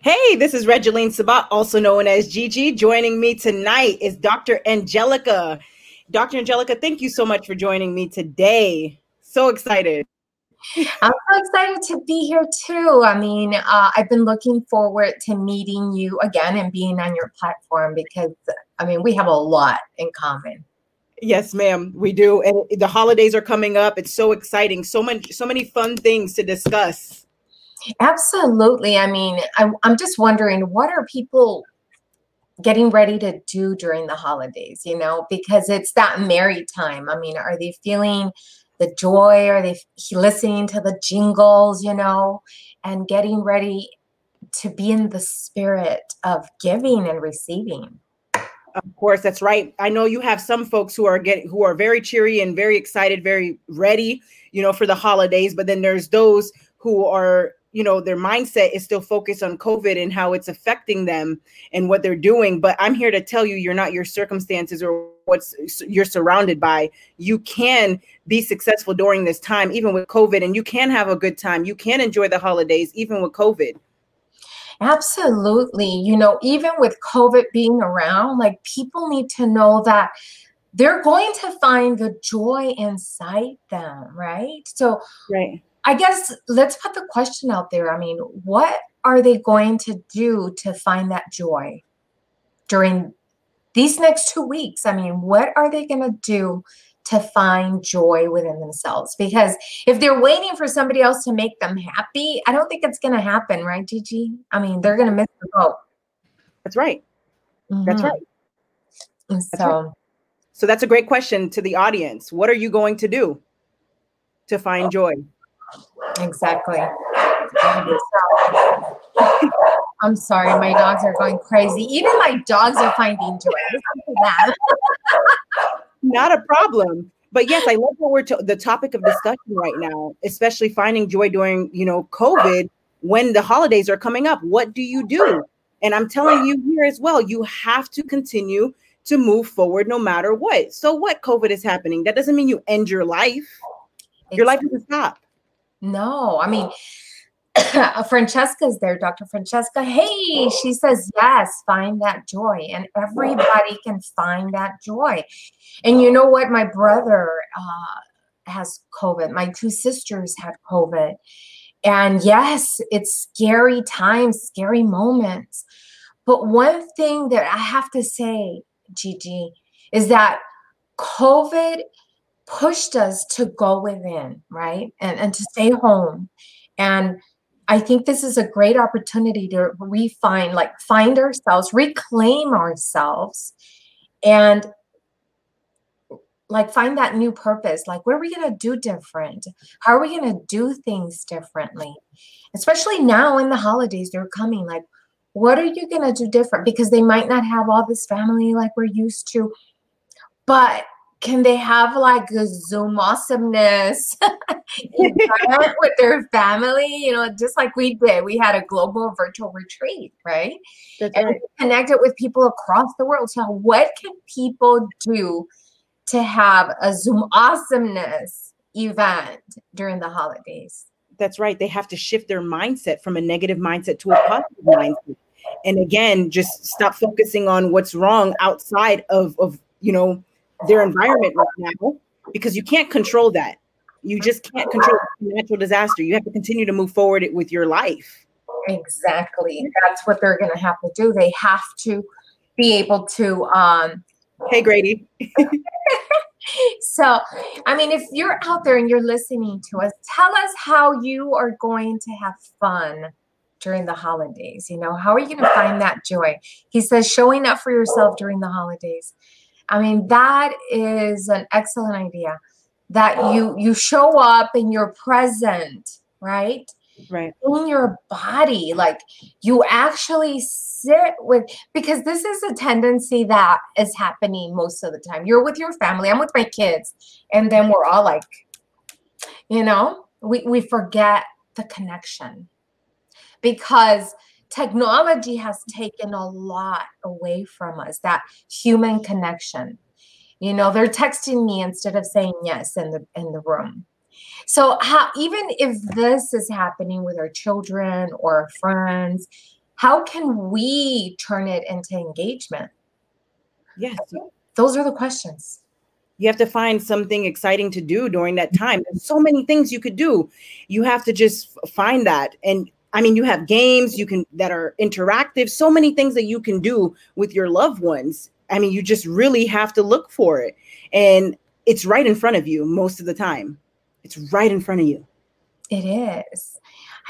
Hey, this is Regeline Sabat, also known as Gigi. Joining me tonight is Dr. Angelica. Dr. Angelica, thank you so much for joining me today. So excited. I'm so excited to be here too. I mean, uh, I've been looking forward to meeting you again and being on your platform because, I mean, we have a lot in common. Yes, ma'am, we do. And the holidays are coming up. It's so exciting. So many, so many fun things to discuss. Absolutely. I mean, I, I'm just wondering what are people getting ready to do during the holidays, you know, because it's that merry time. I mean, are they feeling the joy? Are they listening to the jingles, you know, and getting ready to be in the spirit of giving and receiving? Of course, that's right. I know you have some folks who are getting who are very cheery and very excited, very ready, you know, for the holidays, but then there's those who are you know their mindset is still focused on covid and how it's affecting them and what they're doing but i'm here to tell you you're not your circumstances or what's you're surrounded by. You can be successful during this time even with covid and you can have a good time. You can enjoy the holidays even with covid. Absolutely. You know even with covid being around like people need to know that they're going to find the joy inside them right? So right I guess let's put the question out there. I mean, what are they going to do to find that joy during these next two weeks? I mean, what are they going to do to find joy within themselves? Because if they're waiting for somebody else to make them happy, I don't think it's going to happen, right, Gigi? I mean, they're going to miss the boat. That's right. Mm-hmm. That's right. That's so, right. so that's a great question to the audience. What are you going to do to find joy? Exactly. I'm sorry, my dogs are going crazy. Even my dogs are finding joy. Not a problem. But yes, I love what we're to- the topic of discussion right now, especially finding joy during you know COVID when the holidays are coming up. What do you do? And I'm telling you here as well, you have to continue to move forward no matter what. So what COVID is happening, that doesn't mean you end your life. Your life doesn't stop. No, I mean, Francesca's there, Dr. Francesca. Hey, she says, yes, find that joy. And everybody can find that joy. And you know what? My brother uh, has COVID, my two sisters had COVID. And yes, it's scary times, scary moments. But one thing that I have to say, Gigi, is that COVID pushed us to go within, right? And, and to stay home. And I think this is a great opportunity to refine, like find ourselves, reclaim ourselves, and like find that new purpose. Like, what are we going to do different? How are we going to do things differently? Especially now in the holidays, they're coming. Like, what are you going to do different? Because they might not have all this family like we're used to. But can they have like a Zoom awesomeness with their family? You know, just like we did. We had a global virtual retreat, right? That's and right. connected with people across the world. So, what can people do to have a Zoom awesomeness event during the holidays? That's right. They have to shift their mindset from a negative mindset to a positive mindset. And again, just stop focusing on what's wrong outside of, of you know, their environment right now because you can't control that. You just can't control natural disaster. You have to continue to move forward with your life. Exactly. That's what they're going to have to do. They have to be able to. Um, hey, Grady. so, I mean, if you're out there and you're listening to us, tell us how you are going to have fun during the holidays. You know, how are you going to find that joy? He says, showing up for yourself during the holidays. I mean, that is an excellent idea that you you show up and you're present, right? Right. In your body, like you actually sit with because this is a tendency that is happening most of the time. You're with your family, I'm with my kids, and then we're all like, you know, we, we forget the connection because technology has taken a lot away from us that human connection you know they're texting me instead of saying yes in the in the room so how even if this is happening with our children or our friends how can we turn it into engagement? Yes. Those are the questions. You have to find something exciting to do during that time. There's so many things you could do. You have to just find that. And I mean, you have games you can that are interactive, so many things that you can do with your loved ones. I mean, you just really have to look for it. And it's right in front of you most of the time. It's right in front of you. It is.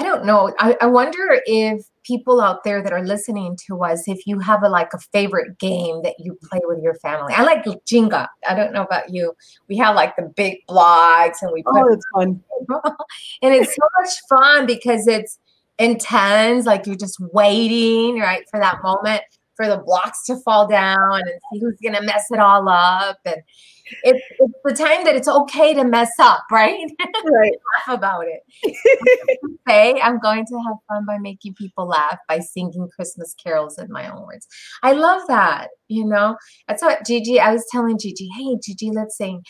I don't know. I, I wonder if people out there that are listening to us, if you have a like a favorite game that you play with your family. I like Jenga. I don't know about you. We have like the big blocks and we oh, put oh, it's fun. and it's so much fun because it's intense, like you're just waiting, right, for that moment for the blocks to fall down and see who's gonna mess it all up. And it's, it's the time that it's okay to mess up, right? Right. laugh about it. say I'm going to have fun by making people laugh by singing Christmas carols in my own words. I love that. You know, that's what Gigi. I was telling Gigi, hey Gigi, let's sing.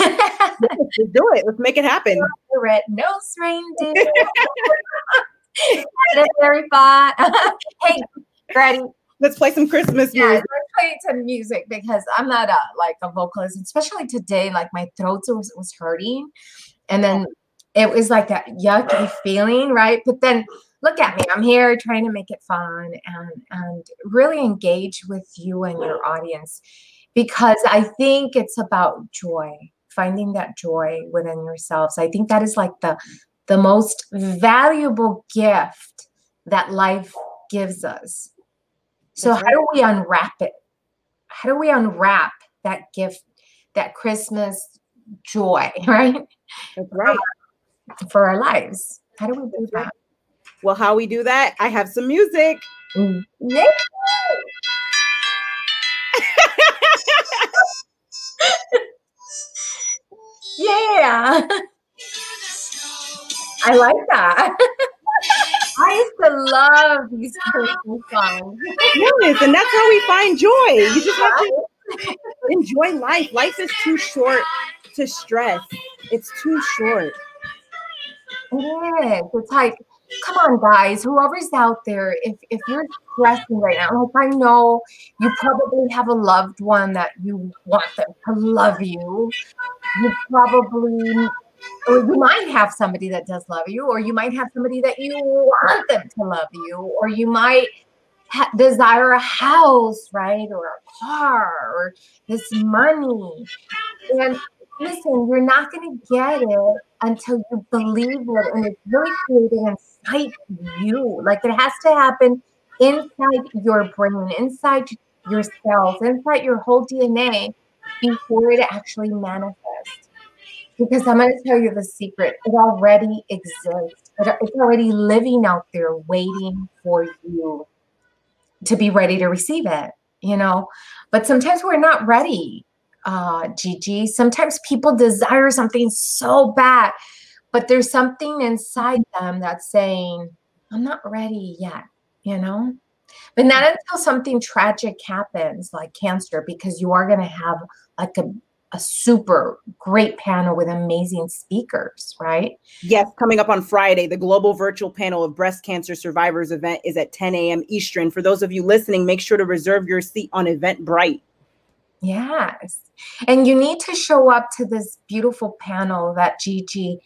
let's do it. Let's make it happen. Red nose reindeer. Very fun. hey, Freddie, let's play some Christmas yeah, music. Let's play some music because I'm not a like a vocalist, especially today. Like my throat was, was hurting. And then it was like that yucky feeling, right? But then look at me. I'm here trying to make it fun and and really engage with you and your audience because I think it's about joy, finding that joy within yourselves. I think that is like the the most valuable gift that life gives us so how do we unwrap it? How do we unwrap that gift, that Christmas joy, right? That's right. For our lives. How do we do that? Well, how we do that? I have some music. Mm. Yeah. yeah. I like that. I used to love these Christmas songs. yes, and that's how we find joy. You just have to enjoy life. Life is too short to stress. It's too short. It is. It's like, come on, guys, whoever's out there, if if you're stressing right now, like I know you probably have a loved one that you want them to love you. You probably or you might have somebody that does love you, or you might have somebody that you want them to love you, or you might ha- desire a house, right, or a car, or this money. And listen, you're not going to get it until you believe it, and it's really created inside you. Like it has to happen inside your brain, inside yourself, inside your whole DNA before it actually manifests. Because I'm going to tell you the secret. It already exists. It's already living out there waiting for you to be ready to receive it, you know? But sometimes we're not ready, uh, Gigi. Sometimes people desire something so bad, but there's something inside them that's saying, I'm not ready yet, you know? But not until something tragic happens, like cancer, because you are going to have like a a super great panel with amazing speakers, right? Yes, coming up on Friday, the global virtual panel of breast cancer survivors event is at 10 a.m. Eastern. For those of you listening, make sure to reserve your seat on Eventbrite. Yes. And you need to show up to this beautiful panel that Gigi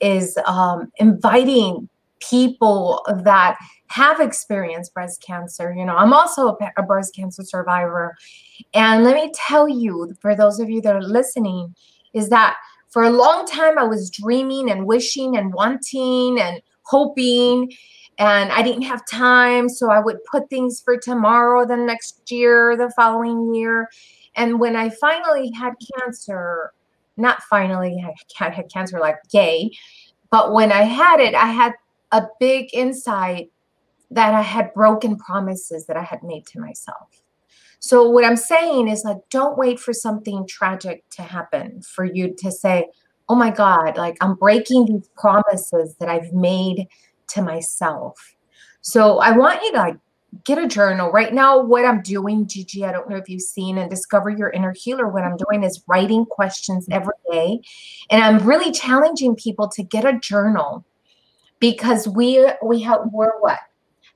is um, inviting people that have experienced breast cancer. You know, I'm also a, a, breast cancer survivor. And let me tell you, for those of you that are listening, is that for a long time I was dreaming and wishing and wanting and hoping. And I didn't have time. So I would put things for tomorrow, the next year, the following year. And when I finally had cancer, not finally, I had cancer like yay, but when I had it, I had a big insight that I had broken promises that I had made to myself. So what I'm saying is like don't wait for something tragic to happen for you to say, "Oh my god, like I'm breaking these promises that I've made to myself." So I want you to like get a journal. Right now what I'm doing, Gigi, I don't know if you've seen and discover your inner healer what I'm doing is writing questions every day and I'm really challenging people to get a journal because we we have we're what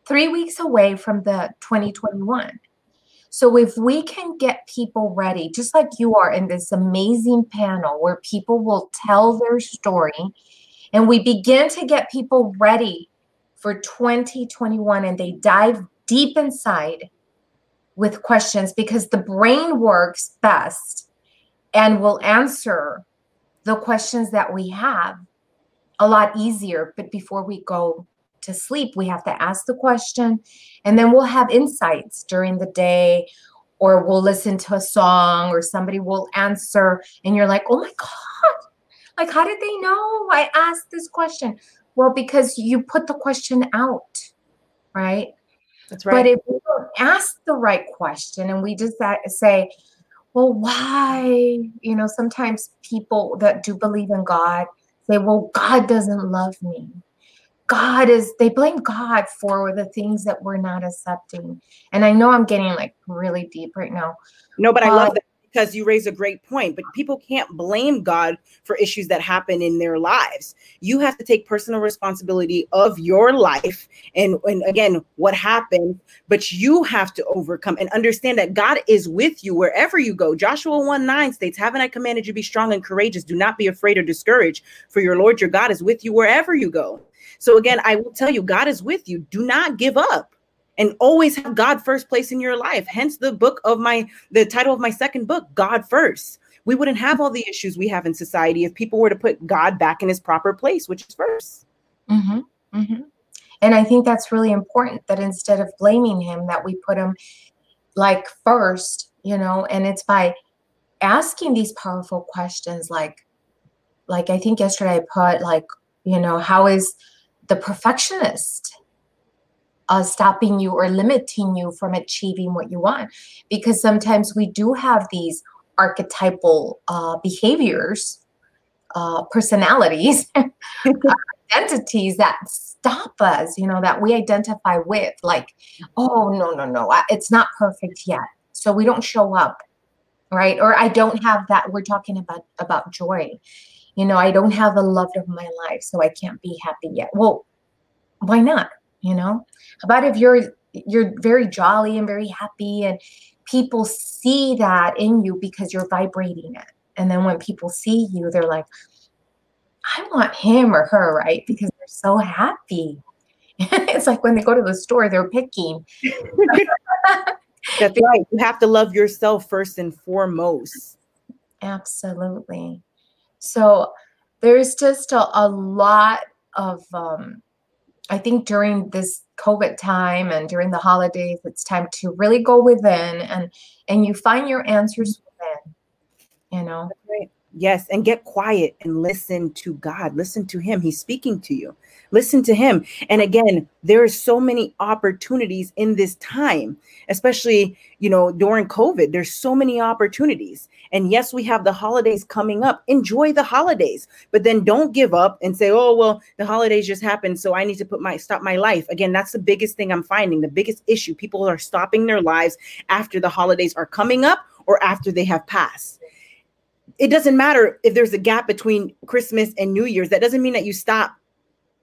three weeks away from the 2021. So if we can get people ready, just like you are in this amazing panel where people will tell their story, and we begin to get people ready for 2021 and they dive deep inside with questions because the brain works best and will answer the questions that we have a lot easier. But before we go to sleep, we have to ask the question and then we'll have insights during the day or we'll listen to a song or somebody will answer and you're like, oh my God, like, how did they know I asked this question? Well, because you put the question out, right? That's right. But if we don't ask the right question and we just say, well, why? You know, sometimes people that do believe in God say, well, God doesn't love me. God is, they blame God for the things that we're not accepting. And I know I'm getting like really deep right now. No, but I love that because you raise a great point. But people can't blame God for issues that happen in their lives. You have to take personal responsibility of your life and, and again, what happened. But you have to overcome and understand that God is with you wherever you go. Joshua 1 9 states, Haven't I commanded you be strong and courageous? Do not be afraid or discouraged, for your Lord your God is with you wherever you go. So again, I will tell you, God is with you. Do not give up and always have God first place in your life. Hence the book of my the title of my second book, God First. We wouldn't have all the issues we have in society if people were to put God back in his proper place, which is 1st mm-hmm, mm-hmm. And I think that's really important that instead of blaming him, that we put him like first, you know, and it's by asking these powerful questions like like I think yesterday I put like, you know, how is the perfectionist uh, stopping you or limiting you from achieving what you want. Because sometimes we do have these archetypal uh, behaviors, uh, personalities, identities that stop us, you know, that we identify with, like, oh, no, no, no, it's not perfect yet. So we don't show up, right? Or I don't have that. We're talking about about joy. You know, I don't have the love of my life, so I can't be happy yet. Well, why not? You know? How about if you're you're very jolly and very happy and people see that in you because you're vibrating it. And then when people see you they're like i want him or her right? Because they're so happy. It's like when they go to the store they're picking. That's right. You have to love yourself first and foremost. Absolutely. So there's just a, a lot of um, I think during this COVID time and during the holidays, it's time to really go within and and you find your answers within. You know. Yes, and get quiet and listen to God. Listen to Him. He's speaking to you. Listen to Him. And again, there are so many opportunities in this time, especially you know during COVID. There's so many opportunities. And yes, we have the holidays coming up. Enjoy the holidays, but then don't give up and say, "Oh well, the holidays just happened, so I need to put my stop my life." Again, that's the biggest thing I'm finding. The biggest issue: people are stopping their lives after the holidays are coming up or after they have passed it doesn't matter if there's a gap between Christmas and New Year's. That doesn't mean that you stop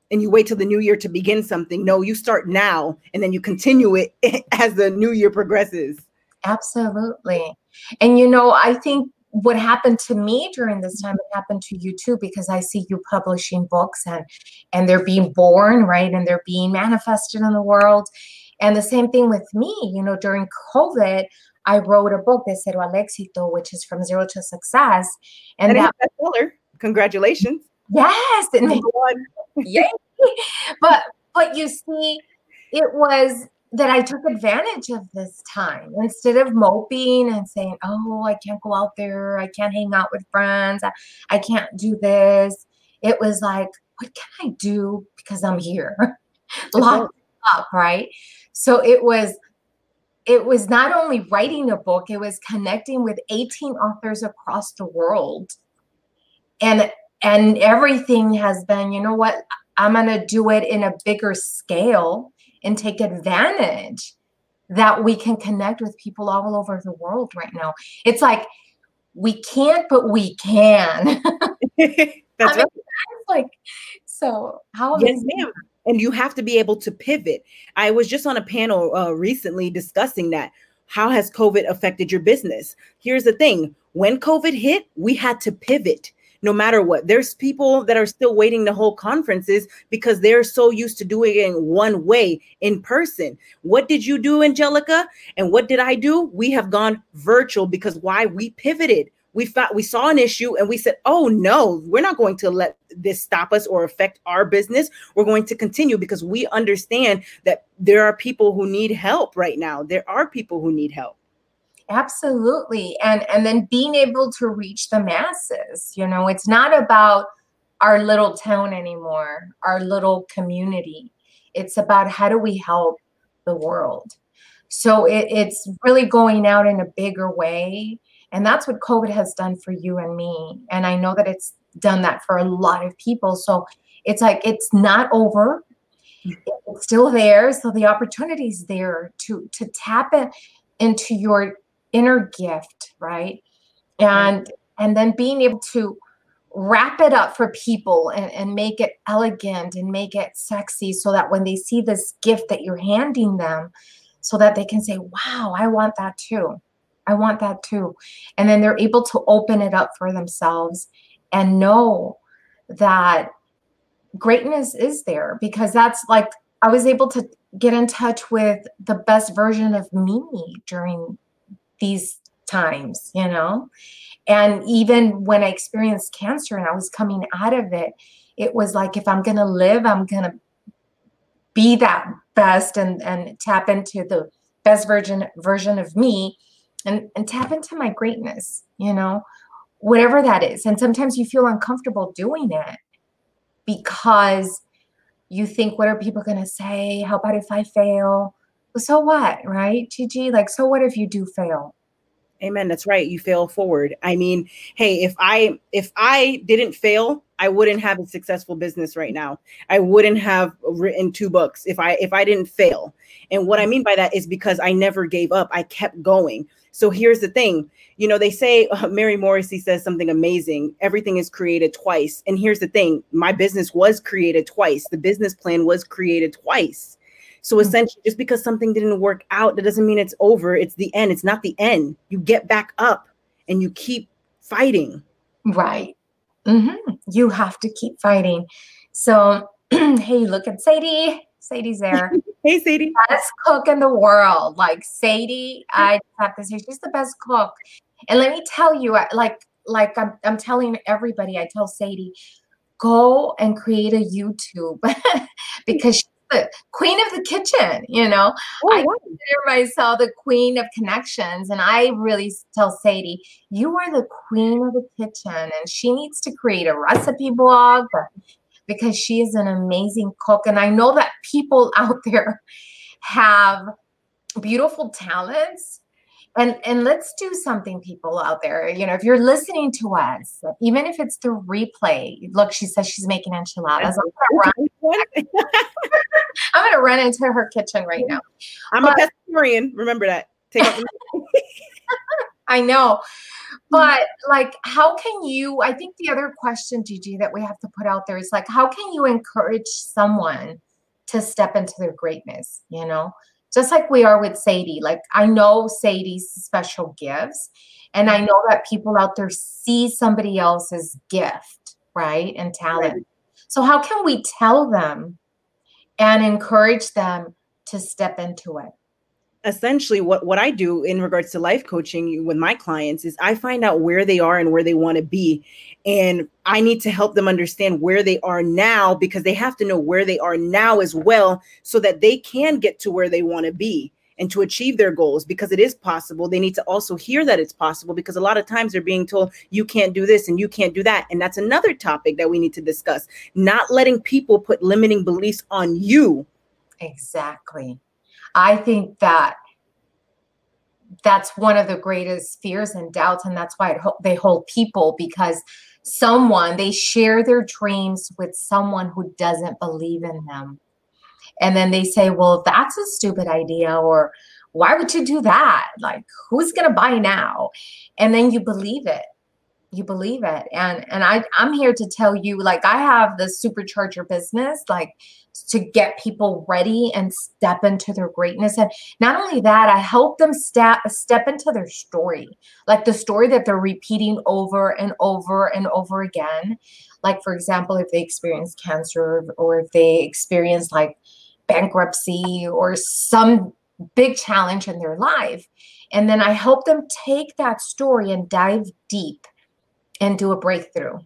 and you wait till the new year to begin something. No, you start now and then you continue it as the new year progresses. Absolutely. And you know, I think what happened to me during this time it happened to you too because i see you publishing books and and they're being born right and they're being manifested in the world and the same thing with me you know during covid I wrote a book, De Cero al Éxito, which is from zero to success. And, and that bestseller. Congratulations. Yes. And yay. but but you see, it was that I took advantage of this time instead of moping and saying, Oh, I can't go out there, I can't hang out with friends, I, I can't do this. It was like, what can I do because I'm here? Locked up, right? So it was it was not only writing a book, it was connecting with 18 authors across the world. And and everything has been, you know what, I'm going to do it in a bigger scale and take advantage that we can connect with people all over the world right now. It's like we can't, but we can. That's I mean, right. Like, so how yes, ma'am. and you have to be able to pivot. I was just on a panel uh, recently discussing that. How has COVID affected your business? Here's the thing when COVID hit, we had to pivot no matter what. There's people that are still waiting to hold conferences because they're so used to doing it in one way in person. What did you do, Angelica? And what did I do? We have gone virtual because why? We pivoted we thought we saw an issue and we said, "Oh no, we're not going to let this stop us or affect our business. We're going to continue because we understand that there are people who need help right now. There are people who need help." Absolutely. And and then being able to reach the masses. You know, it's not about our little town anymore, our little community. It's about how do we help the world. So it, it's really going out in a bigger way and that's what COVID has done for you and me. And I know that it's done that for a lot of people. So it's like it's not over. It's still there. So the opportunity is there to to tap it into your inner gift, right? And and then being able to wrap it up for people and, and make it elegant and make it sexy so that when they see this gift that you're handing them, so that they can say, wow, I want that too. I want that too. And then they're able to open it up for themselves and know that greatness is there because that's like I was able to get in touch with the best version of me during these times, you know? And even when I experienced cancer and I was coming out of it, it was like if I'm going to live, I'm going to be that best and and tap into the best version version of me and, and tap into my greatness, you know, whatever that is. And sometimes you feel uncomfortable doing it because you think, what are people going to say? How about if I fail? So what, right, Gigi? Like, so what if you do fail? Amen. That's right. You fail forward. I mean, hey, if I if I didn't fail, I wouldn't have a successful business right now. I wouldn't have written two books if I if I didn't fail. And what I mean by that is because I never gave up. I kept going. So here's the thing you know, they say uh, Mary Morrissey says something amazing everything is created twice. And here's the thing my business was created twice, the business plan was created twice. So hmm. essentially, just because something didn't work out, that doesn't mean it's over. It's the end. It's not the end. You get back up and you keep fighting. Right. Mm-hmm. You have to keep fighting. So, hey, look at Sadie. Sadie's there. hey, Sadie. Best cook in the world. Like Sadie, I have to say she's the best cook. And let me tell you, like, like I'm, I'm telling everybody, I tell Sadie, go and create a YouTube because queen of the kitchen. You know, oh, I consider myself the queen of connections, and I really tell Sadie, you are the queen of the kitchen, and she needs to create a recipe blog because she is an amazing cook. And I know that people out there have beautiful talents. And, and let's do something, people out there. You know, if you're listening to us, even if it's the replay, look, she says she's making enchiladas. I'm gonna run, I'm gonna run into her kitchen right now. I'm but, a pescatarian. Remember that. Take I know. Mm-hmm. But like, how can you? I think the other question, Gigi, that we have to put out there is like, how can you encourage someone to step into their greatness? You know, just like we are with Sadie. Like, I know Sadie's special gifts, and I know that people out there see somebody else's gift, right, and talent. Right. So, how can we tell them and encourage them to step into it? Essentially what what I do in regards to life coaching with my clients is I find out where they are and where they want to be. And I need to help them understand where they are now because they have to know where they are now as well so that they can get to where they want to be and to achieve their goals because it is possible. They need to also hear that it's possible because a lot of times they're being told you can't do this and you can't do that. And that's another topic that we need to discuss. Not letting people put limiting beliefs on you. Exactly I think that that's one of the greatest fears and doubts and that's why they hold people because someone they share their dreams with someone who doesn't believe in them. And then they say well that's a stupid idea or why would you do that? Like who's to buy now? And then you believe it. You believe it. And and i i'm here to tell you like i have the supercharge your business like to get people ready and step into their greatness. And not only that, I help them step step into their story, like the story that they're repeating over and over and over again. Like, for example, if they experience cancer or if they experience like bankruptcy or some big challenge in their life. And then I help them take that story and dive deep and do a breakthrough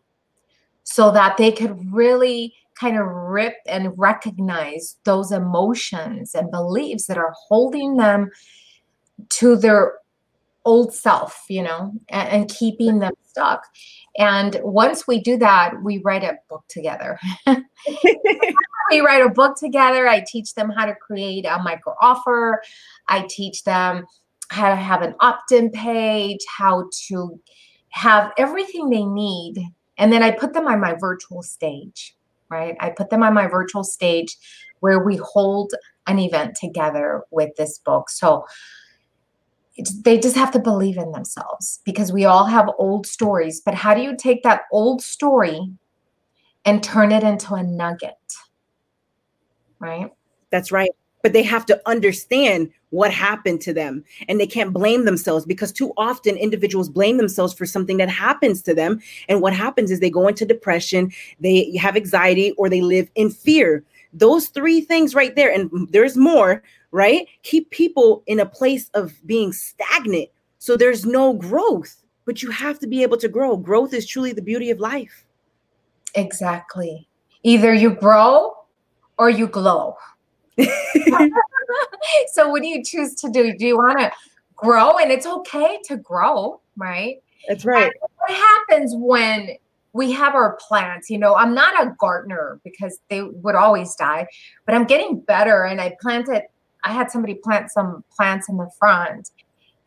so that they could really kind of rip and recognize those emotions and beliefs that are holding them to their old self, you know, and, and keeping them stuck. And once we do that, we write a book together. we write a book together. I teach them how to create a micro offer. I teach them how to have an opt in page, how to have everything they need. And then I put them on my virtual stage, right? I put them on my virtual stage where we hold an event together with this book. So they just have to believe in themselves because we all have old stories. But how do you take that old story and turn it into a nugget? Right? That's right. But they have to understand what happened to them and they can't blame themselves because too often individuals blame themselves for something that happens to them. And what happens is they go into depression, they have anxiety, or they live in fear. Those three things right there, and there's more, right? Keep people in a place of being stagnant. So there's no growth, but you have to be able to grow. Growth is truly the beauty of life. Exactly. Either you grow or you glow. so what do you choose to do? Do you want to grow? And it's okay to grow, right? That's right. And what happens when we have our plants? You know, I'm not a gardener because they would always die, but I'm getting better and I planted I had somebody plant some plants in the front.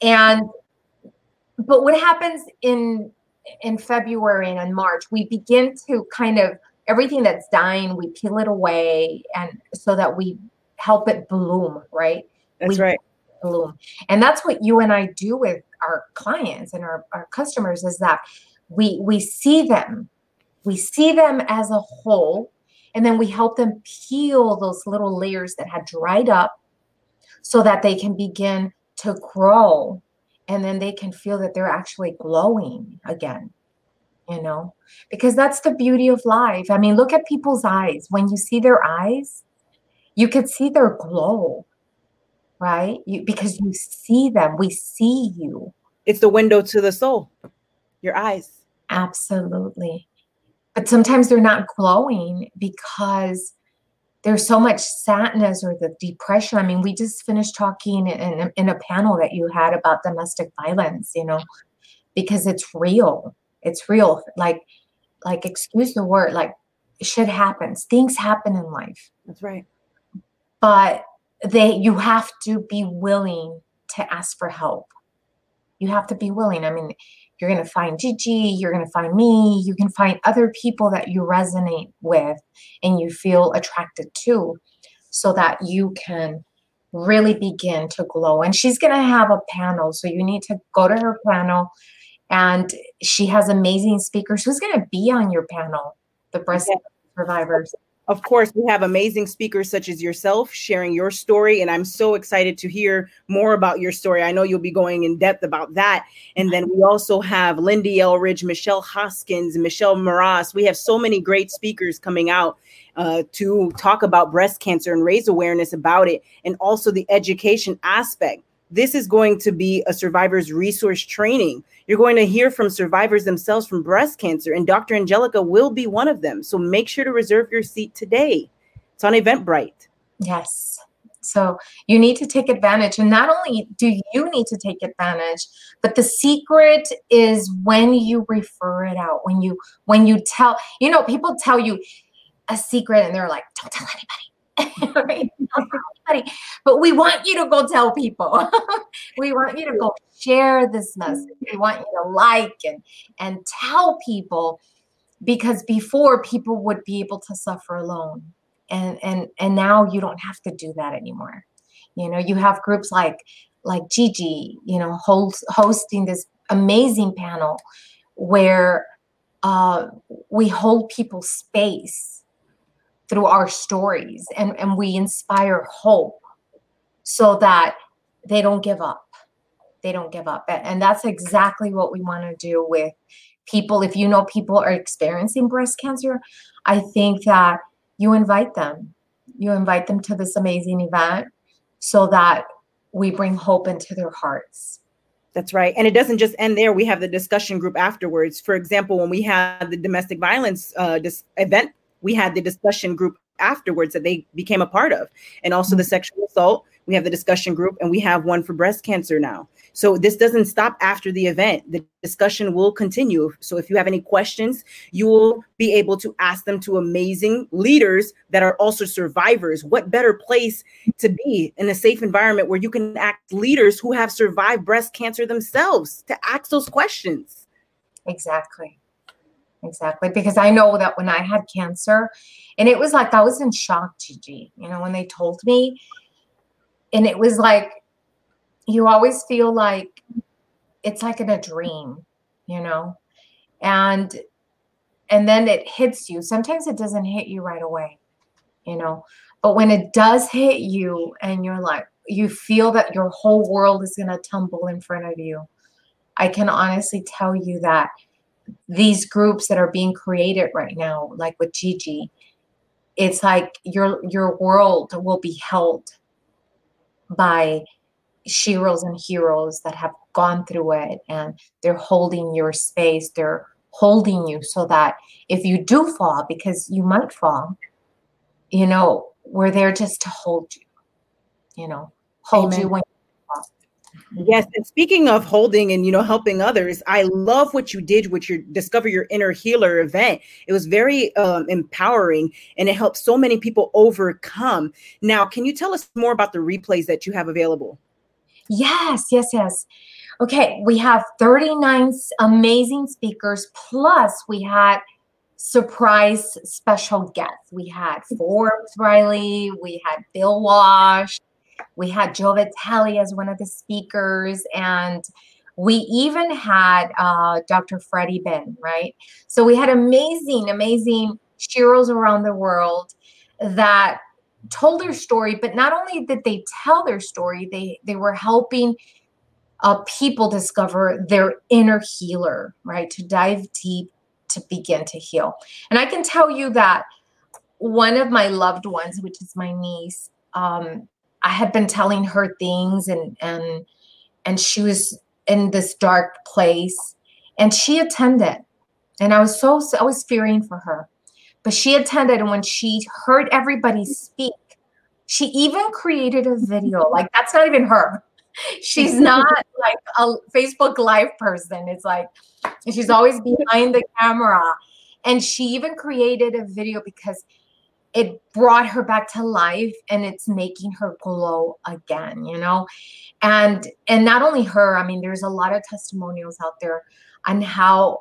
And but what happens in in February and in March, we begin to kind of everything that's dying, we peel it away and so that we help it bloom, right? That's we right. Bloom. And that's what you and I do with our clients and our, our customers is that we we see them, we see them as a whole, and then we help them peel those little layers that had dried up so that they can begin to grow and then they can feel that they're actually glowing again you know because that's the beauty of life i mean look at people's eyes when you see their eyes you could see their glow right you because you see them we see you it's the window to the soul your eyes absolutely but sometimes they're not glowing because there's so much sadness or the depression. I mean, we just finished talking in, in a panel that you had about domestic violence, you know, because it's real. It's real. Like, like, excuse the word, like shit happens. Things happen in life. That's right. But they you have to be willing to ask for help. You have to be willing. I mean, you're going to find Gigi, you're going to find me, you can find other people that you resonate with and you feel attracted to so that you can really begin to glow. And she's going to have a panel. So you need to go to her panel. And she has amazing speakers. Who's going to be on your panel? The breast survivors. Of course, we have amazing speakers such as yourself sharing your story, and I'm so excited to hear more about your story. I know you'll be going in depth about that. And then we also have Lindy Elridge, Michelle Hoskins, Michelle Maras. We have so many great speakers coming out uh, to talk about breast cancer and raise awareness about it, and also the education aspect this is going to be a survivor's resource training. You're going to hear from survivors themselves from breast cancer, and Dr. Angelica will be one of them. So make sure to reserve your seat today. It's on Eventbrite. Yes. So you need to take advantage. And not only do you need to take advantage, but the secret is when you refer it out, when you when you tell, you know, people tell you a secret and they're like, don't tell anybody right? But we want you to go tell people. we want you to go share this message. We want you to like and and tell people because before people would be able to suffer alone. And and and now you don't have to do that anymore. You know, you have groups like like Gigi, you know, host, hosting this amazing panel where uh, we hold people space through our stories and, and we inspire hope so that they don't give up. They don't give up. And that's exactly what we want to do with people. If you know people are experiencing breast cancer, I think that you invite them. You invite them to this amazing event so that we bring hope into their hearts. That's right. And it doesn't just end there. We have the discussion group afterwards. For example, when we had the domestic violence uh, dis- event, we had the discussion group afterwards that they became a part of. And also the mm-hmm. sexual assault, we have the discussion group, and we have one for breast cancer now. So this doesn't stop after the event. The discussion will continue. So if you have any questions, you will be able to ask them to amazing leaders that are also survivors. What better place to be in a safe environment where you can ask leaders who have survived breast cancer themselves to ask those questions? Exactly. Exactly. Because I know that when I had cancer, and it was like I was in shock, Gigi, you know, when they told me, and it was like you always feel like it's like in a dream, you know? And and then it hits you. Sometimes it doesn't hit you right away, you know. But when it does hit you and you're like you feel that your whole world is going to tumble in front of you. I can honestly tell you that these groups that are being created right now like with Gigi it's like your your world will be held by sheroes and heroes that have gone through it and they're holding your space they're holding you so that if you do fall because you might fall you know we're there just to hold you you know hold Amen. you when Yes, and speaking of holding and you know helping others, I love what you did with your Discover Your Inner Healer event. It was very um, empowering and it helped so many people overcome. Now, can you tell us more about the replays that you have available? Yes, yes, yes. Okay, we have 39 amazing speakers, plus we had surprise special guests. We had Forbes Riley, we had Bill Walsh, we had Joe Vitale as one of the speakers, and we even had uh, Dr. Freddie Ben, right? So we had amazing, amazing sheroes around the world that told their story, but not only did they tell their story, they they were helping uh, people discover their inner healer, right? To dive deep to begin to heal. And I can tell you that one of my loved ones, which is my niece, um, I had been telling her things, and and and she was in this dark place, and she attended, and I was so I was fearing for her. But she attended and when she heard everybody speak she even created a video. Like that's not even her. She's not like a facebook live person. It's like she's always behind the camera. And she even created a video because it brought her back to life and it's making her glow again you know and and not only her i mean there's a lot of testimonials out there on how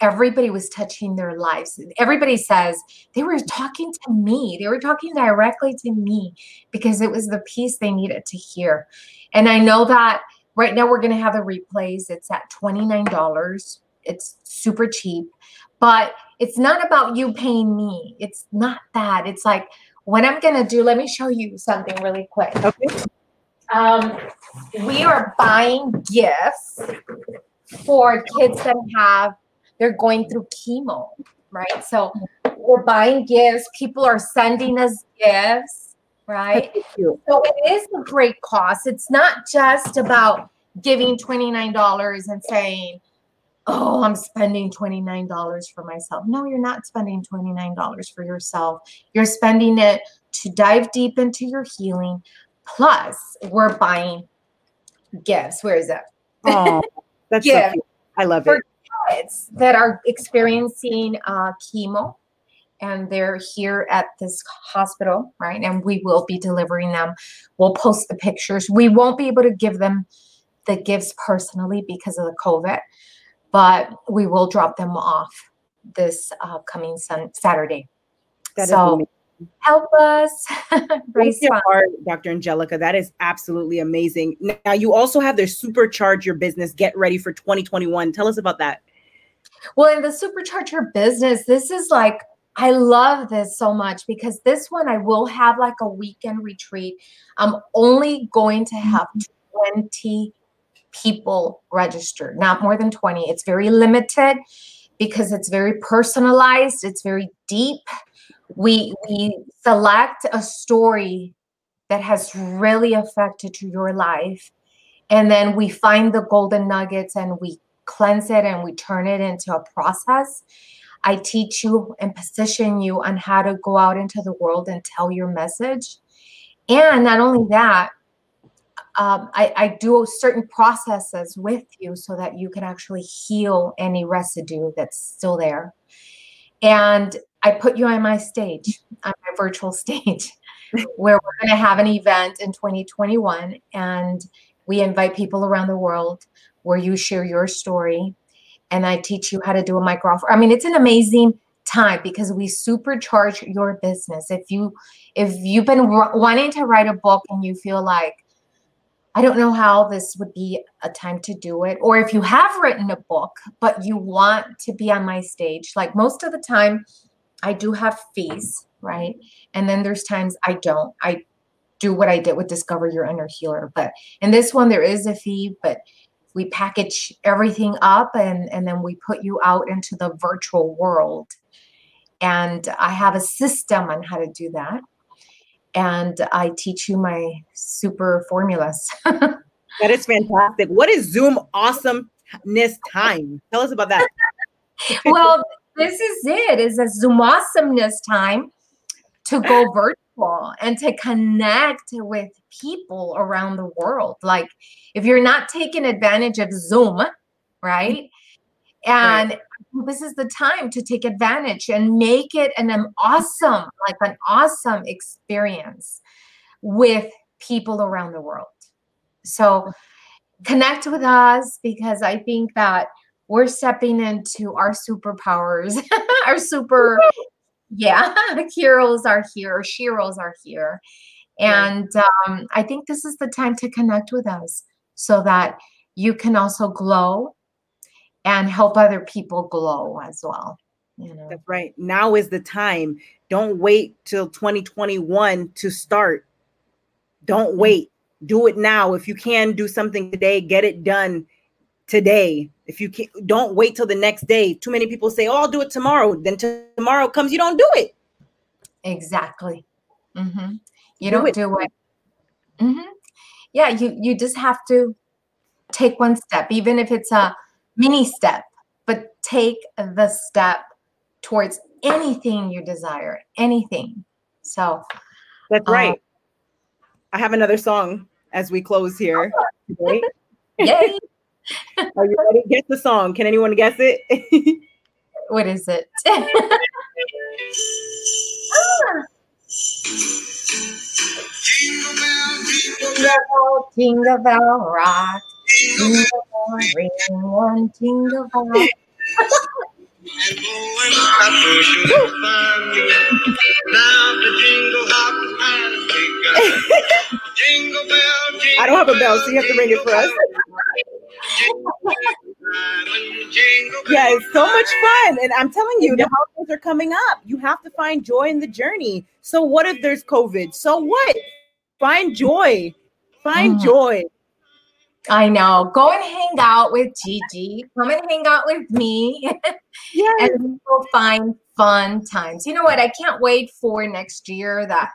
everybody was touching their lives. Everybody says they were talking to me. They were talking directly to me because it was the piece they needed to hear. And I know that right now we're going to have the replays. It's at $29. It's super cheap. But it's not about you paying me. It's not that. It's like what I'm going to do. Let me show you something really quick. Okay. Um, we are buying gifts for kids that have they're going through chemo, right? So we're buying gifts. People are sending us gifts, right? So it is a great cost. It's not just about giving $29 and saying, oh, I'm spending $29 for myself. No, you're not spending $29 for yourself. You're spending it to dive deep into your healing. Plus, we're buying gifts. Where is it? Oh, that's yeah. So I love it kids that are experiencing uh, chemo and they're here at this hospital, right? And we will be delivering them. We'll post the pictures. We won't be able to give them the gifts personally because of the COVID, but we will drop them off this uh, coming sun- Saturday. That so help us raise your heart, Dr. Angelica. That is absolutely amazing. Now you also have their supercharge your business. Get ready for 2021. Tell us about that. Well, in the supercharge your business, this is like I love this so much because this one I will have like a weekend retreat. I'm only going to have 20 people registered, not more than 20. It's very limited because it's very personalized, it's very deep. We we select a story that has really affected your life and then we find the golden nuggets and we cleanse it and we turn it into a process I teach you and position you on how to go out into the world and tell your message. And not only that, um, I, I do certain processes with you so that you can actually heal any residue that's still there. And I put you on my stage, on my virtual stage, where we're going to have an event in 2021. And we invite people around the world where you share your story and I teach you how to do a micro offer. I mean, it's an amazing time because we supercharge your business. If you if you've been wanting to write a book and you feel like I don't know how this would be a time to do it or if you have written a book but you want to be on my stage, like most of the time I do have fees, right? And then there's times I don't. I do what I did with Discover Your Inner Healer, but in this one there is a fee, but we package everything up and, and then we put you out into the virtual world. And I have a system on how to do that. And I teach you my super formulas. that is fantastic. What is Zoom awesomeness time? Tell us about that. well, this is it. Is a Zoom awesomeness time to go virtual and to connect with people around the world. Like if you're not taking advantage of Zoom, right? And right. This is the time to take advantage and make it an, an awesome, like an awesome experience with people around the world. So connect with us because I think that we're stepping into our superpowers, our super yeah heroes are here sheroes are here. And um, i think this is the time to connect with us so that you can also glow and help other people glow as well you know that's right now is the time don't wait till 2021 to start don't mm-hmm. wait do it now if you can do something today get it done today. If you can, don't wait till the next day. Too many people say, "Oh, I'll do it tomorrow." Then t- tomorrow comes, you don't do it. Exactly. Mm-hmm. You do not do it. Mm-hmm. Yeah, you you just have to take one step, even if it's a mini step, but take the step towards anything you desire, anything. So that's right. Um, I have another song as we close here. Yay! Are you ready? Guess the song. Can anyone guess it? what is it? Jingle bell, jingle bell, rock. Jingle bell, ring one jingle bell. I don't have a bell, so you have to ring it for us. yeah, it's so much fun. And I'm telling you, the holidays are coming up. You have to find joy in the journey. So, what if there's COVID? So, what? Find joy. Find mm. joy. I know. Go and hang out with Gigi. Come and hang out with me. yes. and we'll find fun times. You know what? I can't wait for next year that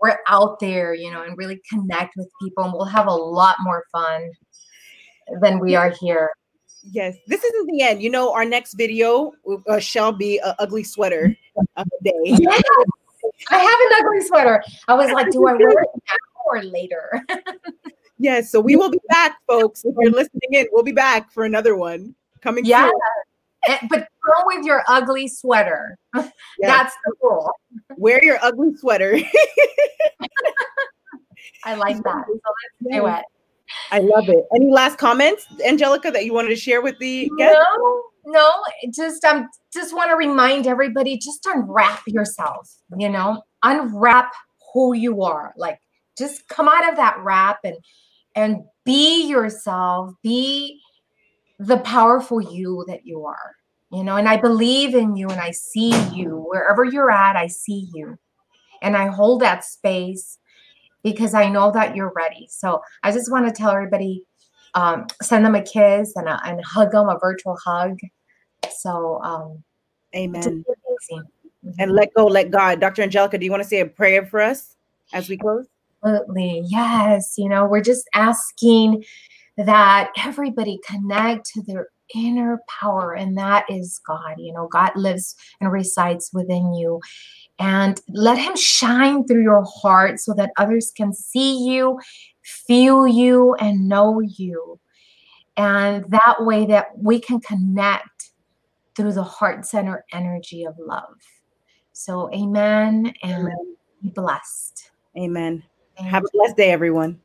we're out there, you know, and really connect with people and we'll have a lot more fun than we are here. Yes, this isn't the end. You know, our next video uh, shall be an ugly sweater of the day. Yes. I have an ugly sweater. I was like, do I wear it now or later? yes, so we will be back, folks. If you're listening in, we'll be back for another one coming. Yeah, soon. Eh, but go with your ugly sweater. Yes. That's the rule. Wear your ugly sweater. I like that. So let's do it. I love it. Any last comments, Angelica, that you wanted to share with the guests? No, no. Just um, just want to remind everybody: just unwrap yourself. You know, unwrap who you are. Like, just come out of that wrap and and be yourself. Be the powerful you that you are. you know, and I believe in you and I see you wherever you're at, I see you. And I hold that space because I know that you're ready. So I just want to tell everybody um, send them a kiss and, a, and hug them, a virtual hug. So, um, amen. And let go, let God. Dr. Angelica, do you want to say a prayer for us as we close? Absolutely. Yes. You know, we're just asking that everybody connect to their inner power, and that is God. You know, God lives and resides within you. And let Him shine through your heart so that others can see you, feel you, and know you. And that way, that we can connect through the heart center energy of love. So, amen and amen. be blessed. Amen. Have a blessed day, everyone.